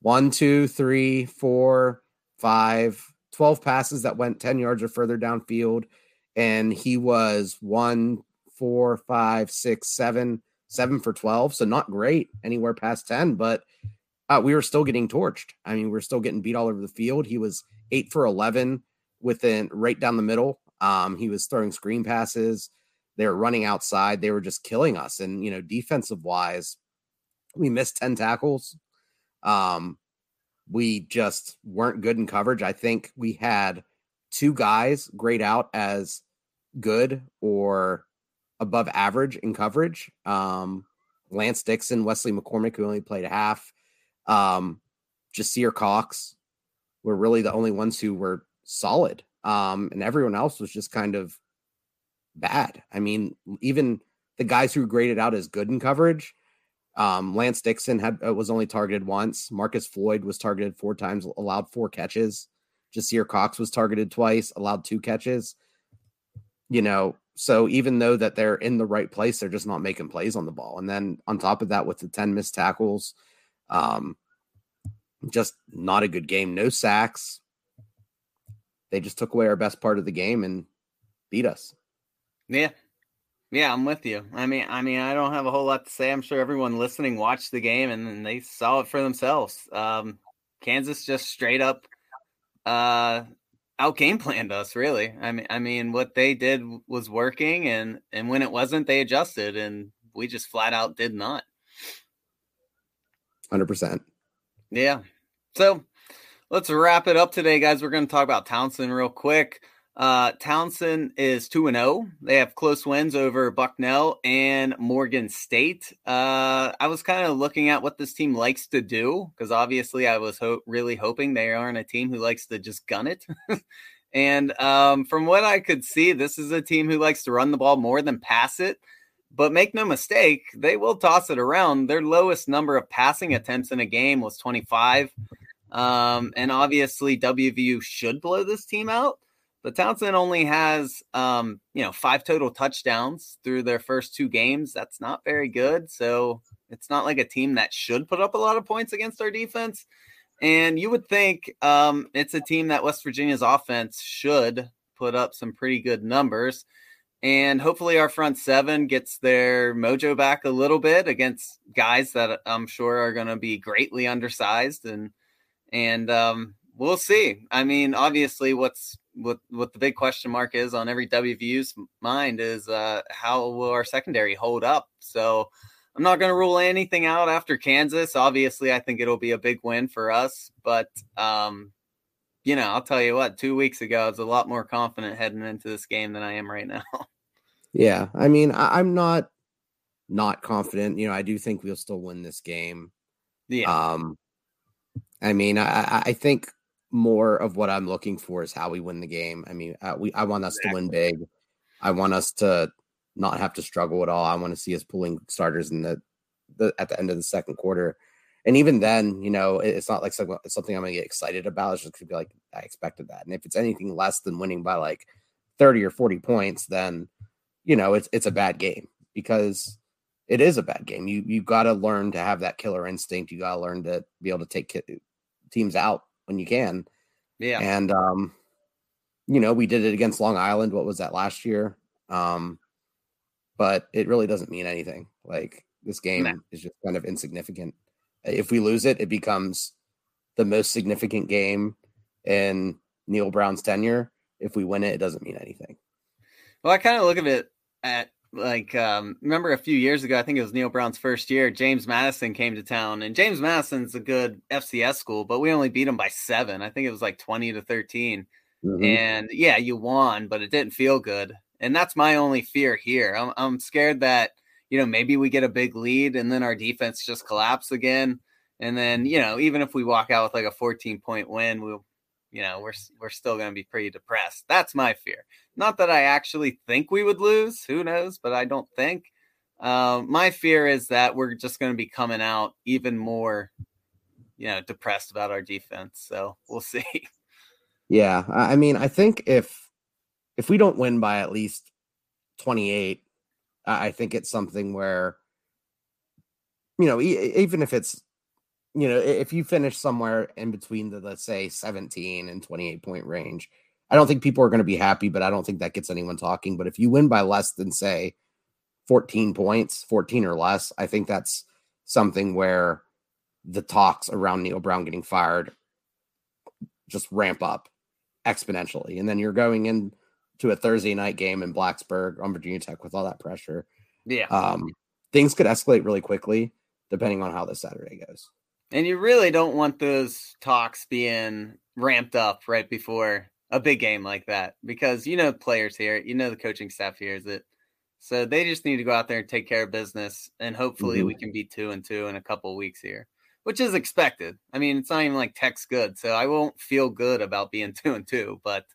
C: one, two, three, four, five, 12 passes that went 10 yards or further downfield. And he was one, four, five, six, seven, seven for 12. So not great anywhere past 10, but uh, we were still getting torched. I mean, we are still getting beat all over the field. He was eight for 11 within right down the middle. Um, he was throwing screen passes. They were running outside. They were just killing us. And, you know, defensive wise, we missed 10 tackles. Um, we just weren't good in coverage. I think we had two guys grade out as good or above average in coverage. Um, Lance Dixon, Wesley McCormick, who only played half, um, Jasir Cox were really the only ones who were solid. Um, and everyone else was just kind of bad. I mean, even the guys who graded out as good in coverage, um, Lance Dixon had uh, was only targeted once. Marcus Floyd was targeted four times, allowed four catches. Jasir Cox was targeted twice, allowed two catches. You know, so even though that they're in the right place, they're just not making plays on the ball. And then on top of that, with the 10 missed tackles, um, just not a good game. No sacks. They just took away our best part of the game and beat us.
B: Yeah. Yeah, I'm with you. I mean, I mean, I don't have a whole lot to say. I'm sure everyone listening watched the game and they saw it for themselves. Um, Kansas just straight up uh, out game planned us. Really, I mean, I mean, what they did was working, and and when it wasn't, they adjusted, and we just flat out did not.
C: Hundred percent.
B: Yeah. So let's wrap it up today, guys. We're going to talk about Towson real quick. Uh, Towson is 2 and 0. They have close wins over Bucknell and Morgan State. Uh, I was kind of looking at what this team likes to do because obviously I was ho- really hoping they aren't a team who likes to just gun it. and um, from what I could see, this is a team who likes to run the ball more than pass it. But make no mistake, they will toss it around. Their lowest number of passing attempts in a game was 25. Um, and obviously, WVU should blow this team out. But Towson only has, um, you know, five total touchdowns through their first two games. That's not very good. So it's not like a team that should put up a lot of points against our defense. And you would think um, it's a team that West Virginia's offense should put up some pretty good numbers. And hopefully, our front seven gets their mojo back a little bit against guys that I'm sure are going to be greatly undersized. And and um, we'll see. I mean, obviously, what's what what the big question mark is on every WVU's mind is uh, how will our secondary hold up? So I'm not going to rule anything out after Kansas. Obviously, I think it'll be a big win for us, but um, you know, I'll tell you what, two weeks ago, I was a lot more confident heading into this game than I am right now.
C: Yeah. I mean, I, am not not confident. You know, I do think we'll still win this game. Yeah. Um, I mean, I, I think more of what I'm looking for is how we win the game. I mean, uh, we I want us exactly. to win big. I want us to not have to struggle at all. I want to see us pulling starters in the, the at the end of the second quarter. And even then, you know, it's not like something, something I'm going to get excited about. It's just going to be like, I expected that. And if it's anything less than winning by like 30 or 40 points, then, you know, it's, it's a bad game because it is a bad game. You, you got to learn to have that killer instinct. You got to learn to be able to take teams out when you can.
B: Yeah.
C: And, um, you know, we did it against Long Island. What was that last year? Um, but it really doesn't mean anything. Like this game nah. is just kind of insignificant. If we lose it, it becomes the most significant game in Neal Brown's tenure. If we win it, it doesn't mean anything.
B: Well, I kind of look at it at like um, remember a few years ago, I think it was Neal Brown's first year. James Madison came to town, and James Madison's a good FCS school, but we only beat him by seven. I think it was like twenty to 13 mm-hmm. And yeah, you won, but it didn't feel good. And that's my only fear here. I'm, I'm scared that, you know, maybe we get a big lead and then our defense just collapse again. And then, you know, even if we walk out with like a 14 point win, we'll, you know, we're, we're still going to be pretty depressed. That's my fear. Not that I actually think we would lose. Who knows? But I don't think. Uh, my fear is that we're just going to be coming out even more, you know, depressed about our defense. So we'll see.
C: Yeah. I mean, I think if, if we don't win by at least 28, I think it's something where, you know, even if it's, you know, if you finish somewhere in between the, let's say, 17 and 28 point range, I don't think people are going to be happy, but I don't think that gets anyone talking. But if you win by less than, say, 14 points, 14 or less, I think that's something where the talks around Neal Brown getting fired just ramp up exponentially. And then you're going in to a Thursday night game in Blacksburg on Virginia Tech with all that pressure.
B: Yeah.
C: Um, things could escalate really quickly. depending on how this Saturday goes.
B: And you really don't want those talks being ramped up right before a big game like that because you know players here, you know the coaching staff hears it. So they just need to go out there and take care of business, and hopefully mm-hmm. we can be two and two in a couple weeks here, which is expected. I mean, it's not even like Tech's good, so I won't feel good about being two and two, but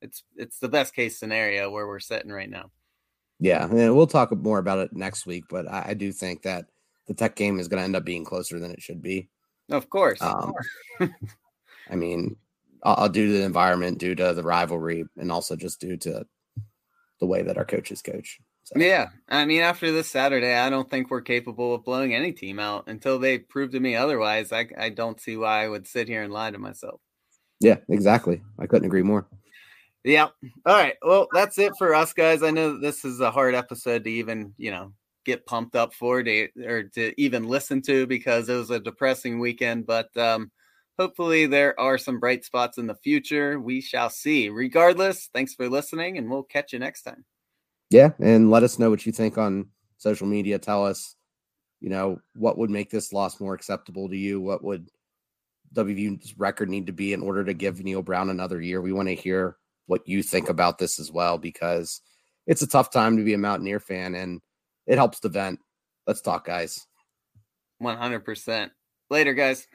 B: it's it's the best case scenario where we're sitting right now.
C: Yeah, and we'll talk more about it next week, but I, I do think that the Tech game is going to end up being closer than it should be.
B: Of course. Um,
C: I mean, uh, due to the environment, due to the rivalry, and also just due to the way that our coaches coach.
B: So. Yeah, I mean, after this Saturday, I don't think we're capable of blowing any team out until they prove to me otherwise. I I don't see why I would sit here and lie to myself.
C: Yeah, exactly. I couldn't agree more.
B: Yeah. All right. Well, that's it for us, guys. I know this is a hard episode to even, you know, get pumped up for to or to even listen to because it was a depressing weekend. But um, hopefully there are some bright spots in the future. We shall see. Regardless, thanks for listening, and we'll catch you next time.
C: Yeah, and let us know what you think on social media. Tell us, you know, what would make this loss more acceptable to you? What would WVU's record need to be in order to give Neal Brown another year? We want to hear what you think about this as well because it's a tough time to be a Mountaineer fan and it helps to vent. Let's talk, guys.
B: 100%. Later, guys.